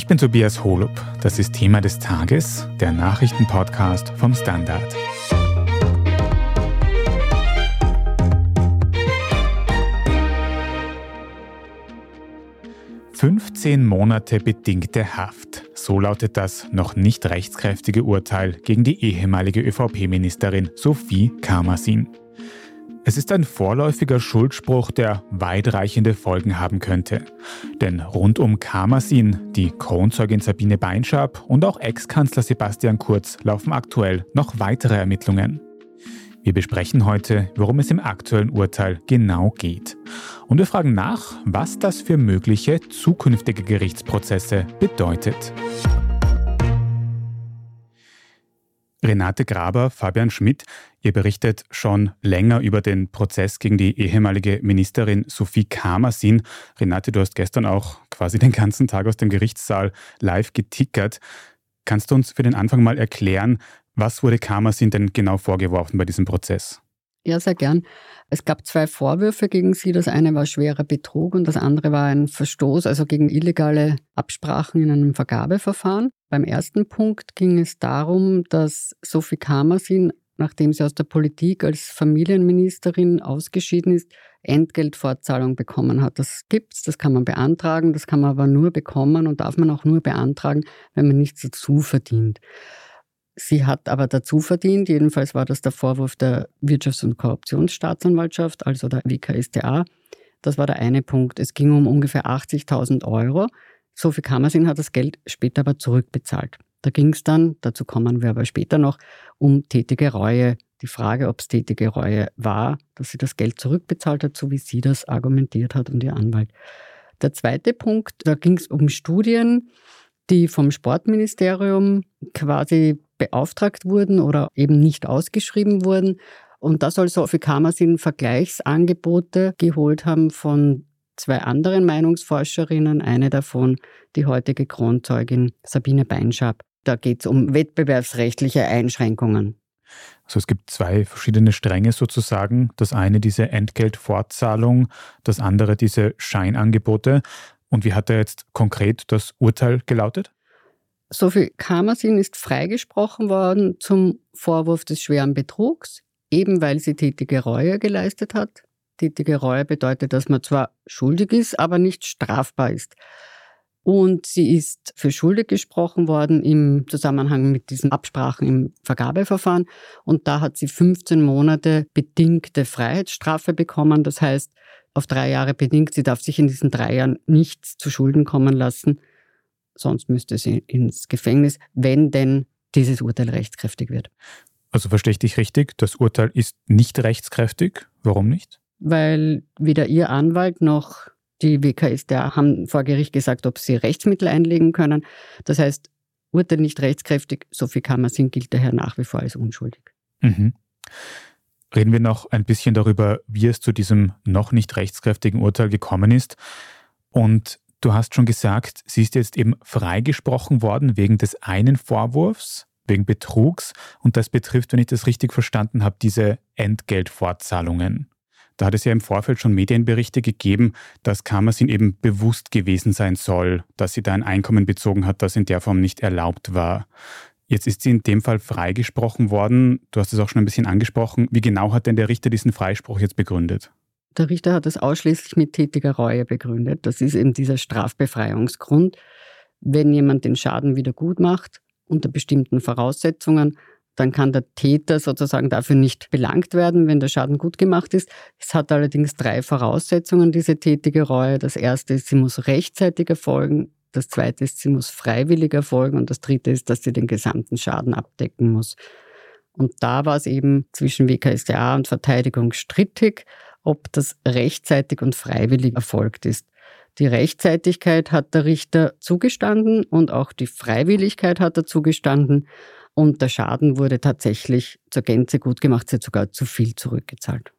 Ich bin Tobias Holub. Das ist Thema des Tages, der Nachrichtenpodcast vom Standard. »15 Monate bedingte Haft«, so lautet das noch nicht rechtskräftige Urteil gegen die ehemalige ÖVP-Ministerin Sophie Kamersin. Es ist ein vorläufiger Schuldspruch, der weitreichende Folgen haben könnte. Denn rund um Kamersin, die Kronzeugin Sabine Beinschab und auch Ex-Kanzler Sebastian Kurz laufen aktuell noch weitere Ermittlungen. Wir besprechen heute, worum es im aktuellen Urteil genau geht. Und wir fragen nach, was das für mögliche zukünftige Gerichtsprozesse bedeutet. Renate Graber, Fabian Schmidt, ihr berichtet schon länger über den Prozess gegen die ehemalige Ministerin Sophie Kamersin. Renate, du hast gestern auch quasi den ganzen Tag aus dem Gerichtssaal live getickert. Kannst du uns für den Anfang mal erklären, was wurde Kamersin denn genau vorgeworfen bei diesem Prozess? Ja, sehr gern. Es gab zwei Vorwürfe gegen sie. Das eine war schwerer Betrug und das andere war ein Verstoß, also gegen illegale Absprachen in einem Vergabeverfahren. Beim ersten Punkt ging es darum, dass Sophie Kamersin, nachdem sie aus der Politik als Familienministerin ausgeschieden ist, Entgeltfortzahlung bekommen hat. Das gibt's, das kann man beantragen, das kann man aber nur bekommen und darf man auch nur beantragen, wenn man nichts dazu verdient. Sie hat aber dazu verdient, jedenfalls war das der Vorwurf der Wirtschafts- und Korruptionsstaatsanwaltschaft, also der WKStA. Das war der eine Punkt. Es ging um ungefähr 80.000 Euro. Sophie Kammersin hat das Geld später aber zurückbezahlt. Da ging es dann, dazu kommen wir aber später noch, um tätige Reue. Die Frage, ob es tätige Reue war, dass sie das Geld zurückbezahlt hat, so wie sie das argumentiert hat und ihr Anwalt. Der zweite Punkt, da ging es um Studien, die vom Sportministerium quasi beauftragt wurden oder eben nicht ausgeschrieben wurden. Und da soll Sophie Kamersin Vergleichsangebote geholt haben von zwei anderen Meinungsforscherinnen, eine davon die heutige Kronzeugin Sabine Beinschab. Da geht es um wettbewerbsrechtliche Einschränkungen. Also es gibt zwei verschiedene Stränge sozusagen. Das eine diese Entgeltfortzahlung, das andere diese Scheinangebote. Und wie hat da jetzt konkret das Urteil gelautet? Sophie Kamersin ist freigesprochen worden zum Vorwurf des schweren Betrugs, eben weil sie tätige Reue geleistet hat. Tätige Reue bedeutet, dass man zwar schuldig ist, aber nicht strafbar ist. Und sie ist für schuldig gesprochen worden im Zusammenhang mit diesen Absprachen im Vergabeverfahren. Und da hat sie 15 Monate bedingte Freiheitsstrafe bekommen. Das heißt, auf drei Jahre bedingt. Sie darf sich in diesen drei Jahren nichts zu Schulden kommen lassen sonst müsste sie ins Gefängnis, wenn denn dieses Urteil rechtskräftig wird. Also verstehe ich dich richtig, das Urteil ist nicht rechtskräftig. Warum nicht? Weil weder ihr Anwalt noch die WKStA haben vor Gericht gesagt, ob sie Rechtsmittel einlegen können. Das heißt, Urteil nicht rechtskräftig, Sophie Kammersin gilt daher nach wie vor als unschuldig. Mhm. Reden wir noch ein bisschen darüber, wie es zu diesem noch nicht rechtskräftigen Urteil gekommen ist. Und Du hast schon gesagt, sie ist jetzt eben freigesprochen worden wegen des einen Vorwurfs, wegen Betrugs. Und das betrifft, wenn ich das richtig verstanden habe, diese Entgeltfortzahlungen. Da hat es ja im Vorfeld schon Medienberichte gegeben, dass Kamersin eben bewusst gewesen sein soll, dass sie da ein Einkommen bezogen hat, das in der Form nicht erlaubt war. Jetzt ist sie in dem Fall freigesprochen worden. Du hast es auch schon ein bisschen angesprochen. Wie genau hat denn der Richter diesen Freispruch jetzt begründet? Der Richter hat es ausschließlich mit tätiger Reue begründet. Das ist eben dieser Strafbefreiungsgrund. Wenn jemand den Schaden wieder gut macht, unter bestimmten Voraussetzungen, dann kann der Täter sozusagen dafür nicht belangt werden, wenn der Schaden gut gemacht ist. Es hat allerdings drei Voraussetzungen, diese tätige Reue. Das erste ist, sie muss rechtzeitig erfolgen. Das zweite ist, sie muss freiwillig erfolgen. Und das dritte ist, dass sie den gesamten Schaden abdecken muss. Und da war es eben zwischen WKStA und Verteidigung strittig ob das rechtzeitig und freiwillig erfolgt ist. Die Rechtzeitigkeit hat der Richter zugestanden und auch die Freiwilligkeit hat er zugestanden. Und der Schaden wurde tatsächlich zur Gänze gut gemacht, sie hat sogar zu viel zurückgezahlt.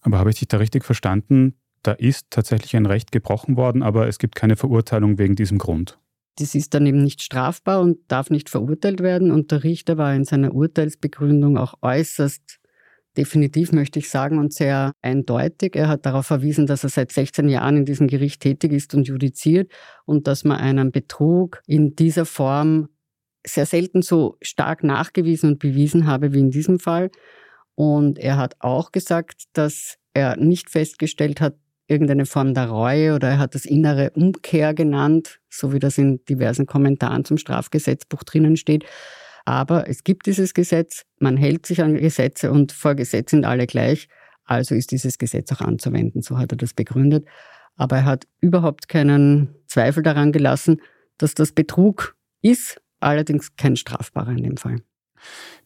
Aber habe ich dich da richtig verstanden? Da ist tatsächlich ein Recht gebrochen worden, aber es gibt keine Verurteilung wegen diesem Grund. Das ist dann eben nicht strafbar und darf nicht verurteilt werden. Und der Richter war in seiner Urteilsbegründung auch äußerst definitiv, möchte ich sagen, und sehr eindeutig. Er hat darauf verwiesen, dass er seit 16 Jahren in diesem Gericht tätig ist und judiziert und dass man einen Betrug in dieser Form sehr selten so stark nachgewiesen und bewiesen habe wie in diesem Fall. Und er hat auch gesagt, dass er nicht festgestellt hat, irgendeine Form der Reue oder er hat das innere Umkehr genannt, so wie das in diversen Kommentaren zum Strafgesetzbuch drinnen steht. Aber es gibt dieses Gesetz, man hält sich an Gesetze und vor Gesetz sind alle gleich. Also ist dieses Gesetz auch anzuwenden, so hat er das begründet. Aber er hat überhaupt keinen Zweifel daran gelassen, dass das Betrug ist, allerdings kein strafbarer in dem Fall.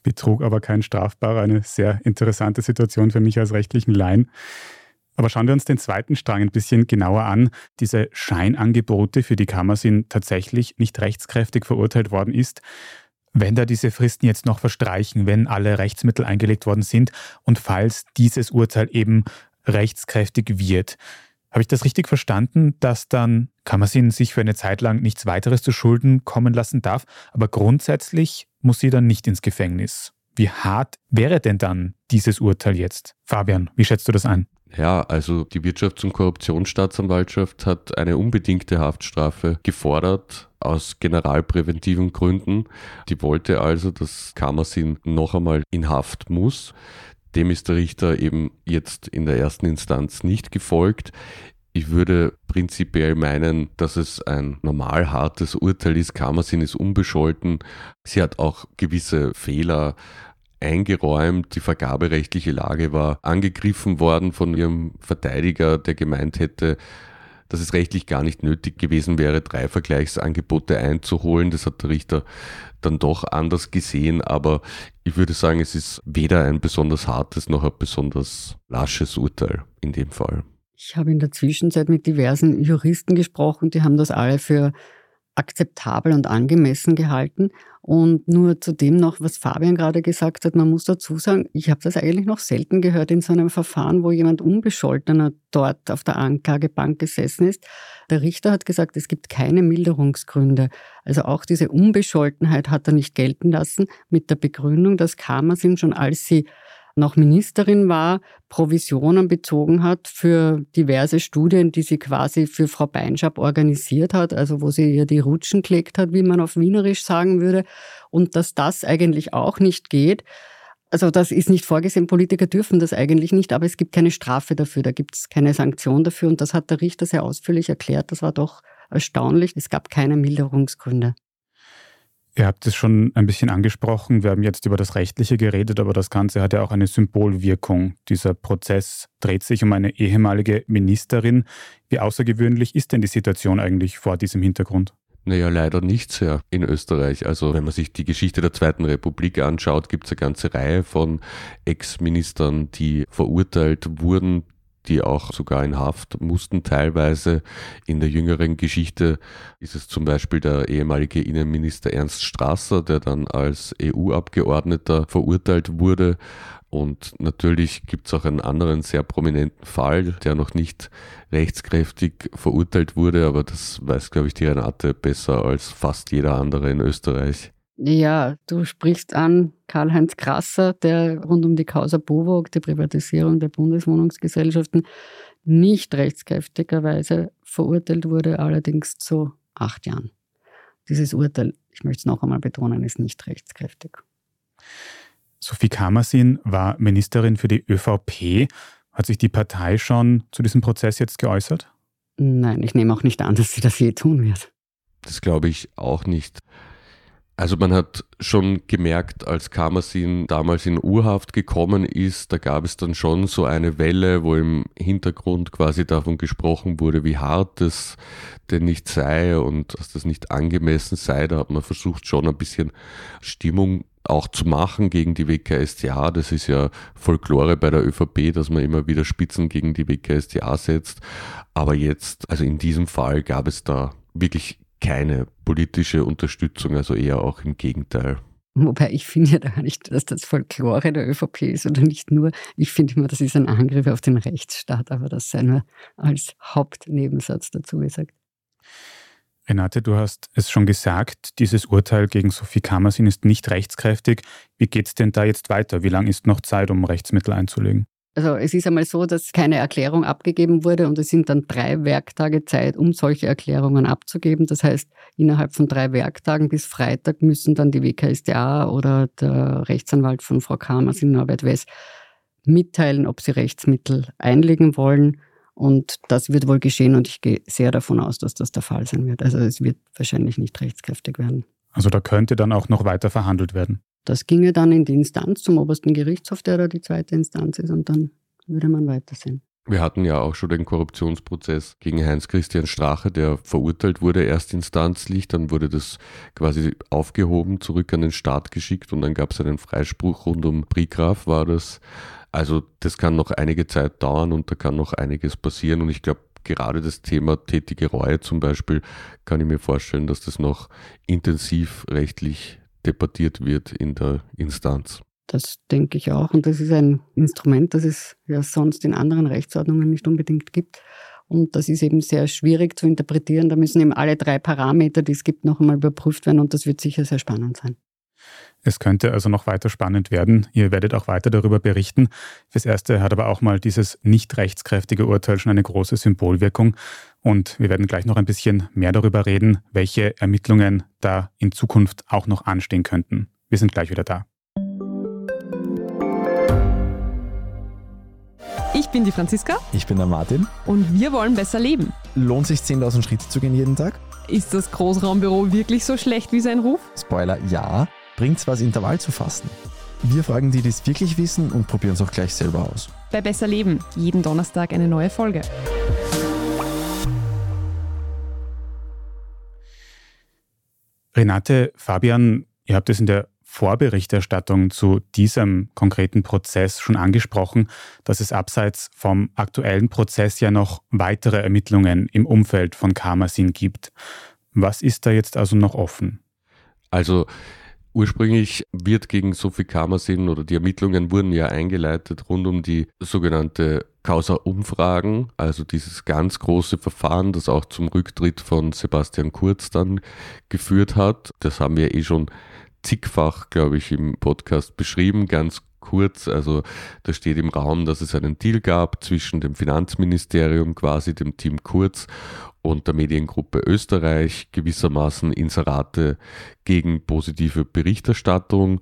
Betrug aber kein strafbarer, eine sehr interessante Situation für mich als rechtlichen Laien. Aber schauen wir uns den zweiten Strang ein bisschen genauer an. Diese Scheinangebote, für die Kammersin tatsächlich nicht rechtskräftig verurteilt worden ist. Wenn da diese Fristen jetzt noch verstreichen, wenn alle Rechtsmittel eingelegt worden sind und falls dieses Urteil eben rechtskräftig wird, habe ich das richtig verstanden, dass dann Kammersin sich für eine Zeit lang nichts weiteres zu Schulden kommen lassen darf, aber grundsätzlich muss sie dann nicht ins Gefängnis? Wie hart wäre denn dann dieses Urteil jetzt? Fabian, wie schätzt du das ein? Ja, also die Wirtschafts- und Korruptionsstaatsanwaltschaft hat eine unbedingte Haftstrafe gefordert aus generalpräventiven Gründen. Die wollte also, dass Kammersin noch einmal in Haft muss. Dem ist der Richter eben jetzt in der ersten Instanz nicht gefolgt. Ich würde prinzipiell meinen, dass es ein normal hartes Urteil ist. Kammersin ist unbescholten. Sie hat auch gewisse Fehler eingeräumt. Die vergaberechtliche Lage war angegriffen worden von ihrem Verteidiger, der gemeint hätte, dass es rechtlich gar nicht nötig gewesen wäre, drei Vergleichsangebote einzuholen. Das hat der Richter dann doch anders gesehen, aber ich würde sagen, es ist weder ein besonders hartes noch ein besonders lasches Urteil in dem Fall. Ich habe in der Zwischenzeit mit diversen Juristen gesprochen, die haben das alle für akzeptabel und angemessen gehalten. Und nur zu dem noch, was Fabian gerade gesagt hat, man muss dazu sagen, ich habe das eigentlich noch selten gehört in so einem Verfahren, wo jemand Unbescholtener dort auf der Anklagebank gesessen ist. Der Richter hat gesagt, es gibt keine Milderungsgründe. Also auch diese Unbescholtenheit hat er nicht gelten lassen mit der Begründung, dass Kamersin schon als sie noch Ministerin war, Provisionen bezogen hat für diverse Studien, die sie quasi für Frau Beinschab organisiert hat, also wo sie ihr die Rutschen gelegt hat, wie man auf Wienerisch sagen würde, und dass das eigentlich auch nicht geht. Also das ist nicht vorgesehen, Politiker dürfen das eigentlich nicht, aber es gibt keine Strafe dafür, da gibt es keine Sanktion dafür und das hat der Richter sehr ausführlich erklärt, das war doch erstaunlich, es gab keine Milderungsgründe. Ihr habt es schon ein bisschen angesprochen. Wir haben jetzt über das Rechtliche geredet, aber das Ganze hat ja auch eine Symbolwirkung. Dieser Prozess dreht sich um eine ehemalige Ministerin. Wie außergewöhnlich ist denn die Situation eigentlich vor diesem Hintergrund? Naja, leider nicht sehr in Österreich. Also wenn man sich die Geschichte der Zweiten Republik anschaut, gibt es eine ganze Reihe von Ex-Ministern, die verurteilt wurden, die auch sogar in Haft mussten teilweise. In der jüngeren Geschichte ist es zum Beispiel der ehemalige Innenminister Ernst Strasser, der dann als EU-Abgeordneter verurteilt wurde. Und natürlich gibt es auch einen anderen sehr prominenten Fall, der noch nicht rechtskräftig verurteilt wurde, aber das weiß, glaube ich, die Renate besser als fast jeder andere in Österreich. Ja, du sprichst an Karl-Heinz Krasser, der rund um die Causa Bowog, die Privatisierung der Bundeswohnungsgesellschaften, nicht rechtskräftigerweise verurteilt wurde, allerdings zu acht Jahren. Dieses Urteil, ich möchte es noch einmal betonen, ist nicht rechtskräftig. Sophie Kamersin war Ministerin für die ÖVP. Hat sich die Partei schon zu diesem Prozess jetzt geäußert? Nein, ich nehme auch nicht an, dass sie das je tun wird. Das glaube ich auch nicht. Also man hat schon gemerkt, als Kamersin damals in Urhaft gekommen ist, da gab es dann schon so eine Welle, wo im Hintergrund quasi davon gesprochen wurde, wie hart es denn nicht sei und dass das nicht angemessen sei. Da hat man versucht schon ein bisschen Stimmung auch zu machen gegen die WKStA. Das ist ja Folklore bei der ÖVP, dass man immer wieder Spitzen gegen die WKStA setzt. Aber jetzt, also in diesem Fall gab es da wirklich keine politische Unterstützung, also eher auch im Gegenteil. Wobei ich finde ja gar nicht, dass das Folklore der ÖVP ist oder nicht nur. Ich finde immer, das ist ein Angriff auf den Rechtsstaat, aber das sei nur als Hauptnebensatz dazu gesagt. Renate, du hast es schon gesagt, dieses Urteil gegen Sophie Kammersin ist nicht rechtskräftig. Wie geht es denn da jetzt weiter? Wie lange ist noch Zeit, um Rechtsmittel einzulegen? Also es ist einmal so, dass keine Erklärung abgegeben wurde und es sind dann drei Werktage Zeit, um solche Erklärungen abzugeben. Das heißt, innerhalb von drei Werktagen bis Freitag müssen dann die WKSDA oder der Rechtsanwalt von Frau Kamers in Norbert Wess mitteilen, ob sie Rechtsmittel einlegen wollen. Und das wird wohl geschehen und ich gehe sehr davon aus, dass das der Fall sein wird. Also es wird wahrscheinlich nicht rechtskräftig werden. Also da könnte dann auch noch weiter verhandelt werden. Das ginge dann in die Instanz zum obersten Gerichtshof, der da die zweite Instanz ist, und dann würde man weitersehen. Wir hatten ja auch schon den Korruptionsprozess gegen Heinz-Christian Strache, der verurteilt wurde erstinstanzlich, dann wurde das quasi aufgehoben, zurück an den Staat geschickt und dann gab es einen Freispruch rund um Prigraf war das. Also das kann noch einige Zeit dauern und da kann noch einiges passieren und ich glaube, gerade das Thema tätige Reue zum Beispiel, kann ich mir vorstellen, dass das noch intensiv rechtlich debattiert wird in der Instanz. Das denke ich auch. Und das ist ein Instrument, das es ja sonst in anderen Rechtsordnungen nicht unbedingt gibt. Und das ist eben sehr schwierig zu interpretieren. Da müssen eben alle drei Parameter, die es gibt, noch einmal überprüft werden. Und das wird sicher sehr spannend sein. Es könnte also noch weiter spannend werden. Ihr werdet auch weiter darüber berichten. Fürs Erste hat aber auch mal dieses nicht rechtskräftige Urteil schon eine große Symbolwirkung. Und wir werden gleich noch ein bisschen mehr darüber reden, welche Ermittlungen da in Zukunft auch noch anstehen könnten. Wir sind gleich wieder da. Ich bin die Franziska. Ich bin der Martin. Und wir wollen besser leben. Lohnt sich 10.000 Schritte zu gehen jeden Tag? Ist das Großraumbüro wirklich so schlecht wie sein Ruf? Spoiler, ja. Bringt's was, Intervall zu fasten? Wir fragen die, die es wirklich wissen und probieren es auch gleich selber aus. Bei Besser Leben, jeden Donnerstag eine neue Folge. Renate, Fabian, ihr habt es in der Vorberichterstattung zu diesem konkreten Prozess schon angesprochen, dass es abseits vom aktuellen Prozess ja noch weitere Ermittlungen im Umfeld von Karmasin gibt. Was ist da jetzt also noch offen? Also Ursprünglich wird gegen Sophie Kammersin oder die Ermittlungen wurden ja eingeleitet rund um die sogenannte Causa-Umfragen, also dieses ganz große Verfahren, das auch zum Rücktritt von Sebastian Kurz dann geführt hat. Das haben wir eh schon zigfach, glaube ich, im Podcast beschrieben, ganz kurz. Also da steht im Raum, dass es einen Deal gab zwischen dem Finanzministerium, quasi dem Team Kurz und der Mediengruppe Österreich, gewissermaßen Inserate gegen positive Berichterstattung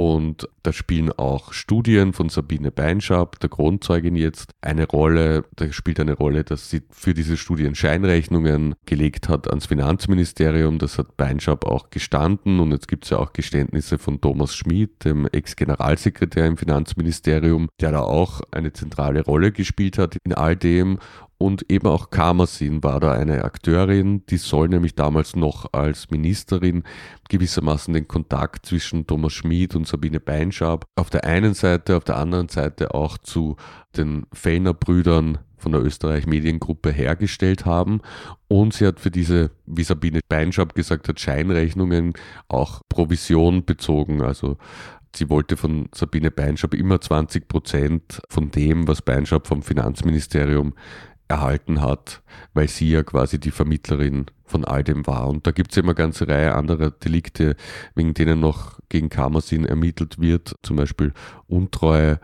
und da spielen auch Studien von Sabine Beinschab, der Kronzeugin jetzt, eine Rolle. Da spielt eine Rolle, dass sie für diese Studien Scheinrechnungen gelegt hat ans Finanzministerium. Das hat Beinschab auch gestanden. Und jetzt gibt es ja auch Geständnisse von Thomas Schmid, dem Ex-Generalsekretär im Finanzministerium, der da auch eine zentrale Rolle gespielt hat in all dem und eben auch Karmasin war da eine Akteurin, die soll nämlich damals noch als Ministerin gewissermaßen den Kontakt zwischen Thomas Schmid und Sabine Beinschab auf der einen Seite, auf der anderen Seite auch zu den Fellner Brüdern von der Österreich Mediengruppe hergestellt haben. Und sie hat für diese, wie Sabine Beinschab gesagt hat, Scheinrechnungen auch Provision bezogen. Also sie wollte von Sabine Beinschab immer 20 Prozent von dem, was Beinschab vom Finanzministerium erhalten hat, weil sie ja quasi die Vermittlerin von all dem war. Und da gibt es immer eine ganze Reihe anderer Delikte, wegen denen noch gegen Karmasin ermittelt wird, zum Beispiel Untreue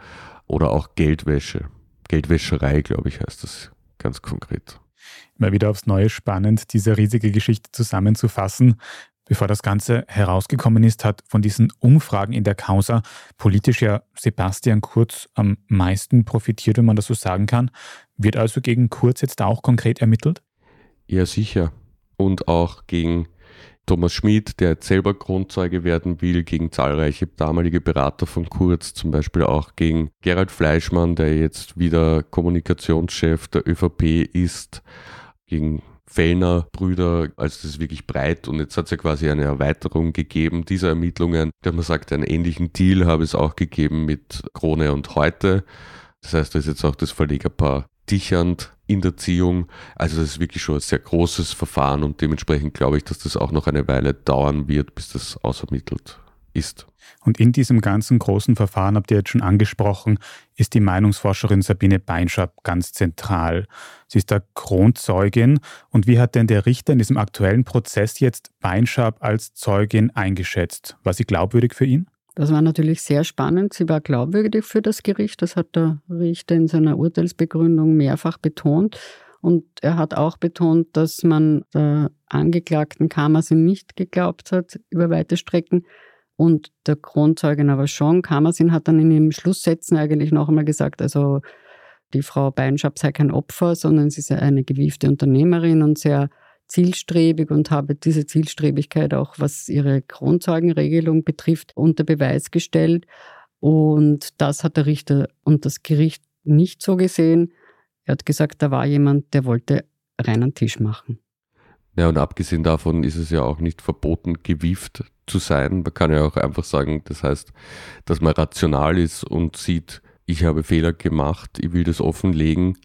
oder auch Geldwäsche. Geldwäscherei, glaube ich, heißt das ganz konkret. Immer wieder aufs Neue spannend, diese riesige Geschichte zusammenzufassen. Bevor das Ganze herausgekommen ist, hat von diesen Umfragen in der Causa politisch ja Sebastian Kurz am meisten profitiert, wenn man das so sagen kann. Wird also gegen Kurz jetzt auch konkret ermittelt? Ja, sicher. Und auch gegen Thomas Schmid, der jetzt selber Grundzeuge werden will, gegen zahlreiche damalige Berater von Kurz, zum Beispiel auch gegen Gerald Fleischmann, der jetzt wieder Kommunikationschef der ÖVP ist, gegen Fellner Brüder, also das ist wirklich breit und jetzt hat es ja quasi eine Erweiterung gegeben dieser Ermittlungen. Der man sagt, einen ähnlichen Deal habe es auch gegeben mit Krone und Heute. Das heißt, da ist jetzt auch das Verlegerpaar Dichand in der Ziehung. Also das ist wirklich schon ein sehr großes Verfahren und dementsprechend glaube ich, dass das auch noch eine Weile dauern wird, bis das ausermittelt ist. Und in diesem ganzen großen Verfahren, habt ihr jetzt schon angesprochen, ist die Meinungsforscherin Sabine Beinschab ganz zentral. Sie ist da Kronzeugin. Und wie hat denn der Richter in diesem aktuellen Prozess jetzt Beinschab als Zeugin eingeschätzt? War sie glaubwürdig für ihn? Das war natürlich sehr spannend. Sie war glaubwürdig für das Gericht. Das hat der Richter in seiner Urteilsbegründung mehrfach betont. Und er hat auch betont, dass man der Angeklagten Kamersin nicht geglaubt hat über weite Strecken und der Kronzeugin aber schon. Kamersin hat dann in den Schlusssätzen eigentlich noch einmal gesagt, also die Frau Beinschab sei kein Opfer, sondern sie sei eine gewiefte Unternehmerin und sehr zielstrebig und habe diese Zielstrebigkeit auch, was ihre Kronzeugenregelung betrifft, unter Beweis gestellt. Und das hat der Richter und das Gericht nicht so gesehen. Er hat gesagt, da war jemand, der wollte reinen Tisch machen. Ja, und abgesehen davon ist es ja auch nicht verboten, gewieft zu sein. Man kann ja auch einfach sagen, das heißt, dass man rational ist und sieht, ich habe Fehler gemacht, ich will das offenlegen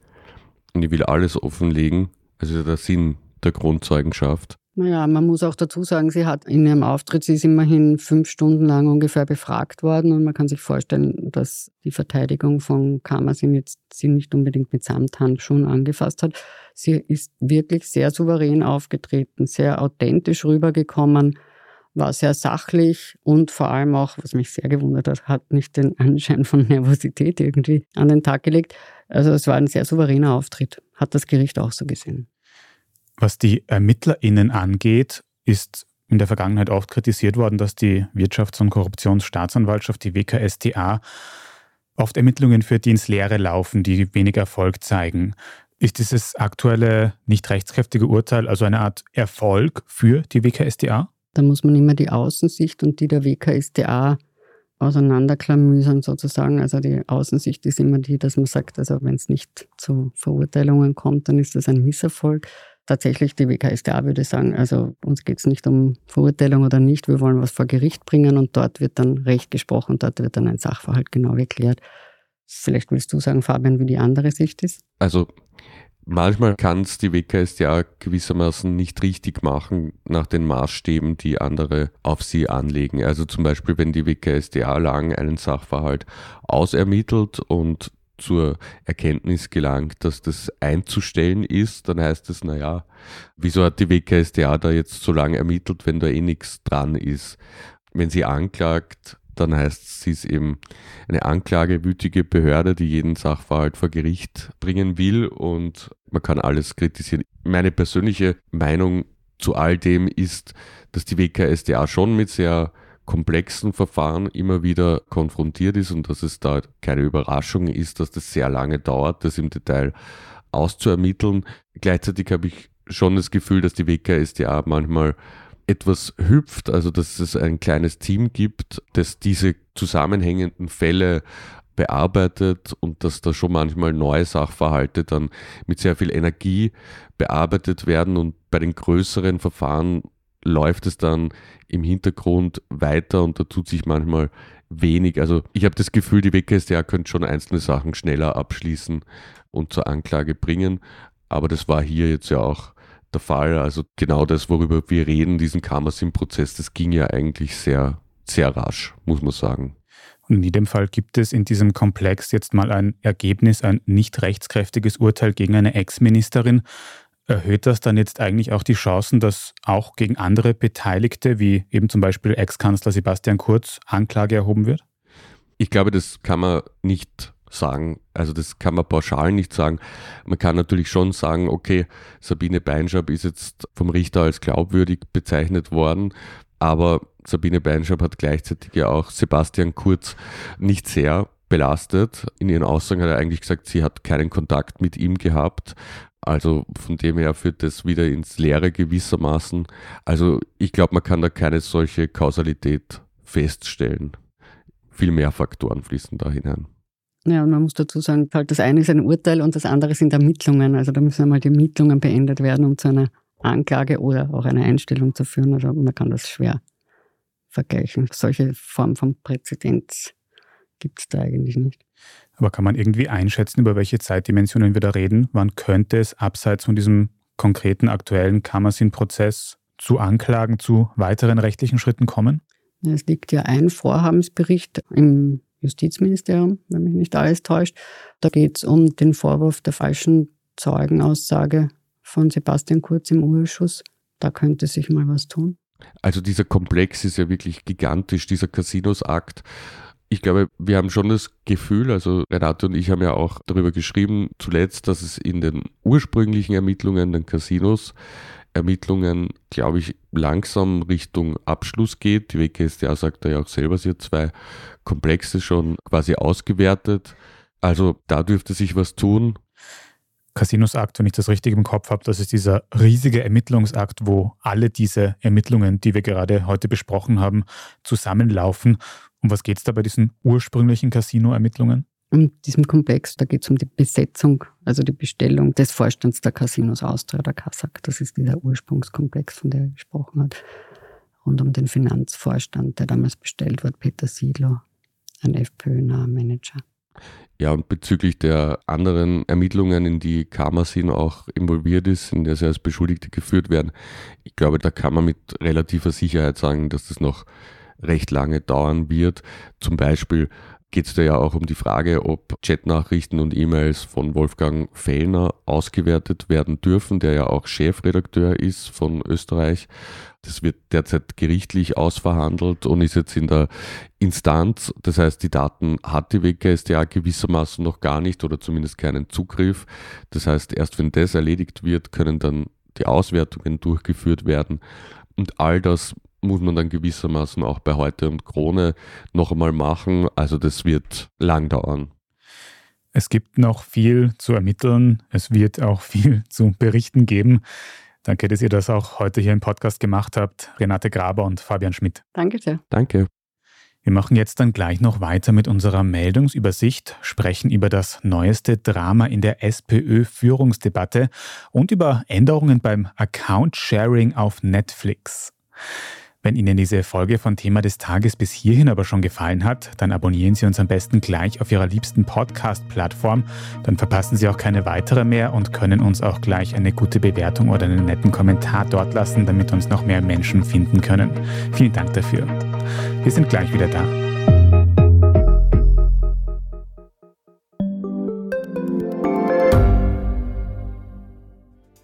und ich will alles offenlegen. Also der Sinn der Grundzeugenschaft. Naja, man muss auch dazu sagen, sie hat in ihrem Auftritt, sie ist immerhin fünf Stunden lang ungefähr befragt worden und man kann sich vorstellen, dass die Verteidigung von Kamersin jetzt sie nicht unbedingt mit Samthandschuhen angefasst hat. Sie ist wirklich sehr souverän aufgetreten, sehr authentisch rübergekommen, war sehr sachlich und vor allem auch, was mich sehr gewundert hat, hat nicht den Anschein von Nervosität irgendwie an den Tag gelegt. Also es war ein sehr souveräner Auftritt, hat das Gericht auch so gesehen. Was die ErmittlerInnen angeht, ist in der Vergangenheit oft kritisiert worden, dass die Wirtschafts- und Korruptionsstaatsanwaltschaft, die WKStA, oft Ermittlungen für die ins Leere laufen, die wenig Erfolg zeigen. Ist dieses aktuelle nicht rechtskräftige Urteil also eine Art Erfolg für die WKStA? Da muss man immer die Außensicht und die der WKStA auseinanderklamüsern sozusagen. Also die Außensicht ist immer die, dass man sagt, also wenn es nicht zu Verurteilungen kommt, dann ist das ein Misserfolg tatsächlich die WKStA würde sagen, also uns geht es nicht um Verurteilung oder nicht, wir wollen was vor Gericht bringen und dort wird dann Recht gesprochen, dort wird dann ein Sachverhalt genau erklärt. Vielleicht willst du sagen, Fabian, wie die andere Sicht ist? Also manchmal kann es die WKStA gewissermaßen nicht richtig machen nach den Maßstäben, die andere auf sie anlegen. Also zum Beispiel, wenn die WKStA lang einen Sachverhalt ausermittelt und zur Erkenntnis gelangt, dass das einzustellen ist, dann heißt es, naja, wieso hat die WKStA da jetzt so lange ermittelt, wenn da eh nichts dran ist? Wenn sie anklagt, dann heißt es, sie ist eben eine anklagewütige Behörde, die jeden Sachverhalt vor Gericht bringen will und man kann alles kritisieren. Meine persönliche Meinung zu all dem ist, dass die WKStA schon mit sehr komplexen Verfahren immer wieder konfrontiert ist und dass es da keine Überraschung ist, dass das sehr lange dauert, das im Detail auszuermitteln. Gleichzeitig habe ich schon das Gefühl, dass die WKSDA manchmal etwas hüpft, also dass es ein kleines Team gibt, das diese zusammenhängenden Fälle bearbeitet und dass da schon manchmal neue Sachverhalte dann mit sehr viel Energie bearbeitet werden und bei den größeren Verfahren läuft es dann im Hintergrund weiter und da tut sich manchmal wenig. Also ich habe das Gefühl, die WKStA könnte schon einzelne Sachen schneller abschließen und zur Anklage bringen. Aber das war hier jetzt ja auch der Fall. Also genau das, worüber wir reden, diesen Kammersim-Prozess, das ging ja eigentlich sehr, sehr rasch, muss man sagen. Und in jedem Fall gibt es in diesem Komplex jetzt mal ein Ergebnis, ein nicht rechtskräftiges Urteil gegen eine Ex-Ministerin. Erhöht das dann jetzt eigentlich auch die Chancen, dass auch gegen andere Beteiligte, wie eben zum Beispiel Ex-Kanzler Sebastian Kurz, Anklage erhoben wird? Ich glaube, das kann man nicht sagen. Also das kann man pauschal nicht sagen. Man kann natürlich schon sagen, okay, Sabine Beinschab ist jetzt vom Richter als glaubwürdig bezeichnet worden, aber Sabine Beinschab hat gleichzeitig ja auch Sebastian Kurz nicht sehr belastet. In ihren Aussagen hat er eigentlich gesagt, sie hat keinen Kontakt mit ihm gehabt. Also von dem her führt das wieder ins Leere gewissermaßen. Also ich glaube, man kann da keine solche Kausalität feststellen. Viel mehr Faktoren fließen da hinein. Ja, und man muss dazu sagen, halt das eine ist ein Urteil und das andere sind Ermittlungen. Also da müssen einmal die Ermittlungen beendet werden, um zu einer Anklage oder auch einer Einstellung zu führen. Also man kann das schwer vergleichen. Solche Form von Präzedenz gibt es da eigentlich nicht. Aber kann man irgendwie einschätzen, über welche Zeitdimensionen wir da reden? Wann könnte es abseits von diesem konkreten aktuellen Kammersin-Prozess zu Anklagen, zu weiteren rechtlichen Schritten kommen? Es liegt ja ein Vorhabensbericht im Justizministerium, wenn mich nicht alles täuscht. Da geht es um den Vorwurf der falschen Zeugenaussage von Sebastian Kurz im Urschuss. Da könnte sich mal was tun. Also dieser Komplex ist ja wirklich gigantisch, dieser Casinos-Akt. Ich glaube, wir haben schon das Gefühl, also Renate und ich haben ja auch darüber geschrieben, zuletzt, dass es in den ursprünglichen Ermittlungen, den Casinos, Ermittlungen, glaube ich, langsam Richtung Abschluss geht. Die WKStA sagt ja auch selber, sie hat zwei Komplexe schon quasi ausgewertet. Also da dürfte sich was tun. Casinos-Akt, wenn ich das richtig im Kopf habe, das ist dieser riesige Ermittlungsakt, wo alle diese Ermittlungen, die wir gerade heute besprochen haben, zusammenlaufen. Um was geht es da bei diesen ursprünglichen Casino-Ermittlungen? Um diesem Komplex, da geht es um die Besetzung, also die Bestellung des Vorstands der Casinos Austria, der Kassak. Das ist dieser Ursprungskomplex, von dem er gesprochen hat. Rund um den Finanzvorstand, der damals bestellt wird, Peter Siedler, ein FPÖ-naher Manager. Ja, und bezüglich der anderen Ermittlungen, in die Karmasin auch involviert ist, in der sie als Beschuldigte geführt werden, ich glaube, da kann man mit relativer Sicherheit sagen, dass das noch recht lange dauern wird. Zum Beispiel geht es da ja auch um die Frage, ob Chatnachrichten und E-Mails von Wolfgang Fellner ausgewertet werden dürfen, der ja auch Chefredakteur ist von Österreich. Das wird derzeit gerichtlich ausverhandelt und ist jetzt in der Instanz. Das heißt, die Daten hat die WKStA gewissermaßen noch gar nicht oder zumindest keinen Zugriff. Das heißt, erst wenn das erledigt wird, können dann die Auswertungen durchgeführt werden. Und all das muss man dann gewissermaßen auch bei Heute und Krone noch einmal machen. Also das wird lang dauern. Es gibt noch viel zu ermitteln. Es wird auch viel zu berichten geben. Danke, dass ihr das auch heute hier im Podcast gemacht habt, Renate Graber und Fabian Schmidt. Danke sehr. Danke. Wir machen jetzt dann gleich noch weiter mit unserer Meldungsübersicht, sprechen über das neueste Drama in der SPÖ-Führungsdebatte und über Änderungen beim Account-Sharing auf Netflix. Wenn Ihnen diese Folge von Thema des Tages bis hierhin aber schon gefallen hat, dann abonnieren Sie uns am besten gleich auf Ihrer liebsten Podcast-Plattform. Dann verpassen Sie auch keine weitere mehr und können uns auch gleich eine gute Bewertung oder einen netten Kommentar dort lassen, damit uns noch mehr Menschen finden können. Vielen Dank dafür. Wir sind gleich wieder da.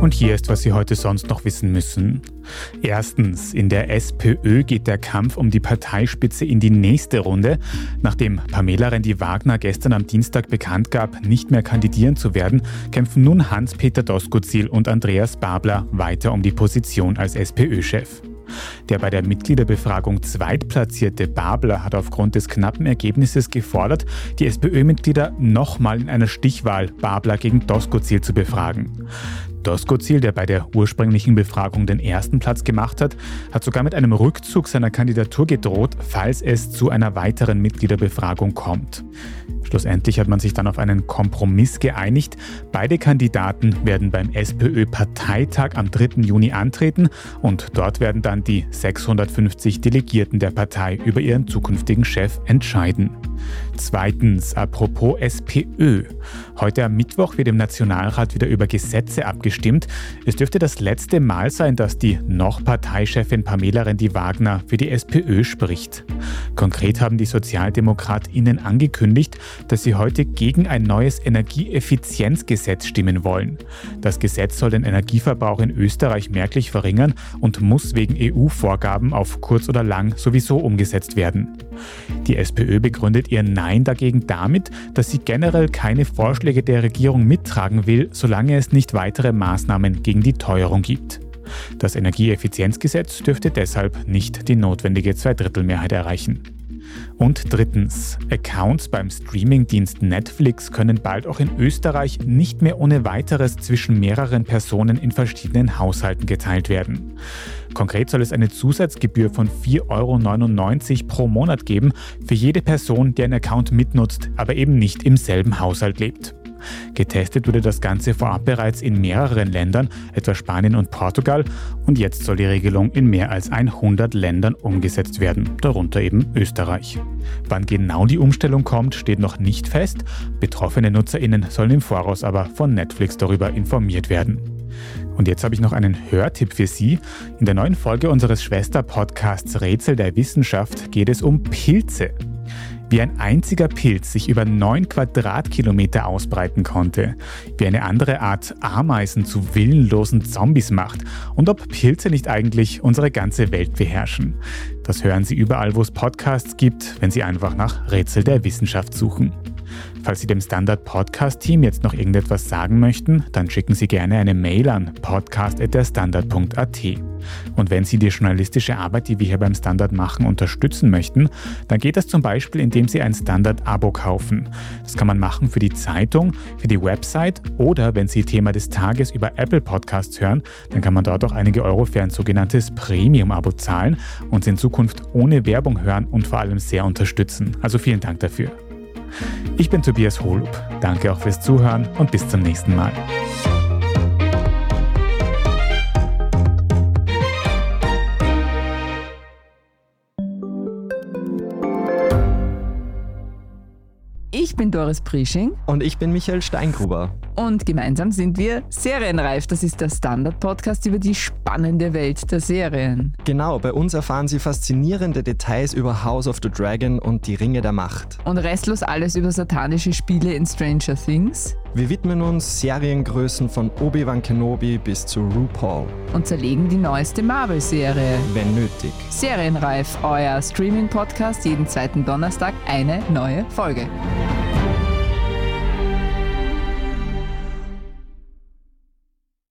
Und hier ist, was Sie heute sonst noch wissen müssen. Erstens, in der SPÖ geht der Kampf um die Parteispitze in die nächste Runde. Nachdem Pamela Rendi-Wagner gestern am Dienstag bekannt gab, nicht mehr kandidieren zu werden, kämpfen nun Hans-Peter Doskozil und Andreas Babler weiter um die Position als SPÖ-Chef. Der bei der Mitgliederbefragung zweitplatzierte Babler hat aufgrund des knappen Ergebnisses gefordert, die SPÖ-Mitglieder nochmal in einer Stichwahl Babler gegen Doskozil zu befragen. Doskozil, der bei der ursprünglichen Befragung den ersten Platz gemacht hat, hat sogar mit einem Rückzug seiner Kandidatur gedroht, falls es zu einer weiteren Mitgliederbefragung kommt. Schlussendlich hat man sich dann auf einen Kompromiss geeinigt. Beide Kandidaten werden beim SPÖ-Parteitag am 3. Juni antreten und dort werden dann die 650 Delegierten der Partei über ihren zukünftigen Chef entscheiden. Zweitens, apropos SPÖ. Heute am Mittwoch wird im Nationalrat wieder über Gesetze abgestimmt. Es dürfte das letzte Mal sein, dass die noch Parteichefin Pamela Rendi-Wagner für die SPÖ spricht. Konkret haben die SozialdemokratInnen angekündigt, dass sie heute gegen ein neues Energieeffizienzgesetz stimmen wollen. Das Gesetz soll den Energieverbrauch in Österreich merklich verringern und muss wegen EU-Vorgaben auf kurz oder lang sowieso umgesetzt werden. Die SPÖ begründet ihr Nein dagegen damit, dass sie generell keine Vorschläge der Regierung mittragen will, solange es nicht weitere Maßnahmen gegen die Teuerung gibt. Das Energieeffizienzgesetz dürfte deshalb nicht die notwendige Zweidrittelmehrheit erreichen. Und drittens, Accounts beim Streamingdienst Netflix können bald auch in Österreich nicht mehr ohne weiteres zwischen mehreren Personen in verschiedenen Haushalten geteilt werden. Konkret soll es eine Zusatzgebühr von 4,99 Euro pro Monat geben für jede Person, die einen Account mitnutzt, aber eben nicht im selben Haushalt lebt. Getestet wurde das Ganze vorab bereits in mehreren Ländern, etwa Spanien und Portugal, und jetzt soll die Regelung in mehr als 100 Ländern umgesetzt werden, darunter eben Österreich. Wann genau die Umstellung kommt, steht noch nicht fest. Betroffene Nutzerinnen sollen im Voraus aber von Netflix darüber informiert werden. Und jetzt habe ich noch einen Hörtipp für Sie. In der neuen Folge unseres Schwester-Podcasts Rätsel der Wissenschaft geht es um Pilze wie ein einziger Pilz sich über 9 Quadratkilometer ausbreiten konnte, wie eine andere Art Ameisen zu willenlosen Zombies macht und ob Pilze nicht eigentlich unsere ganze Welt beherrschen. Das hören Sie überall, wo es Podcasts gibt, wenn Sie einfach nach Rätsel der Wissenschaft suchen. Falls Sie dem Standard Podcast Team jetzt noch irgendetwas sagen möchten, dann schicken Sie gerne eine Mail an podcast.derstandard.at. Und wenn Sie die journalistische Arbeit, die wir hier beim Standard machen, unterstützen möchten, dann geht das zum Beispiel, indem Sie ein Standard-Abo kaufen. Das kann man machen für die Zeitung, für die Website oder wenn Sie Thema des Tages über Apple Podcasts hören, dann kann man dort auch einige Euro für ein sogenanntes Premium-Abo zahlen und in Zukunft ohne Werbung hören und vor allem sehr unterstützen. Also vielen Dank dafür. Ich bin Tobias Holub. Danke auch fürs Zuhören und bis zum nächsten Mal. Bin Doris Prisching. Und ich bin Michael Steingruber. Und gemeinsam sind wir Serienreif. Das ist der Standard-Podcast über die spannende Welt der Serien. Genau, bei uns erfahren Sie faszinierende Details über House of the Dragon und die Ringe der Macht. Und restlos alles über satanische Spiele in Stranger Things. Wir widmen uns Seriengrößen von Obi-Wan Kenobi bis zu RuPaul. Und zerlegen die neueste Marvel-Serie. Wenn nötig. Serienreif, euer Streaming-Podcast jeden zweiten Donnerstag eine neue Folge.